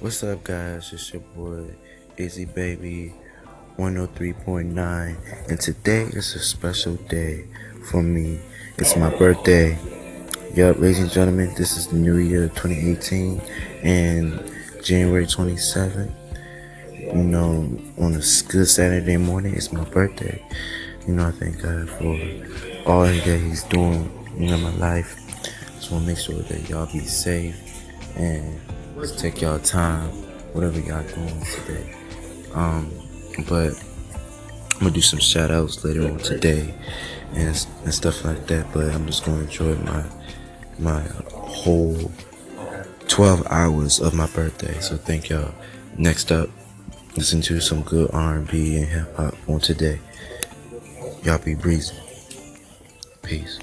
What's up, guys? It's your boy Izzy Baby 103.9, and today is a special day for me. It's my birthday. Yup, ladies and gentlemen, this is the new year 2018, and January 27th. You know, on a good Saturday morning, it's my birthday. You know, I thank God for all that He's doing, in my life. Just want to make sure that y'all be safe and just take y'all time, whatever y'all doing today. Um, but I'm gonna do some shout outs later on today and, and stuff like that. But I'm just gonna enjoy my my whole 12 hours of my birthday. So thank y'all. Next up, listen to some good R&B and hip hop on today. Y'all be breezy. Peace.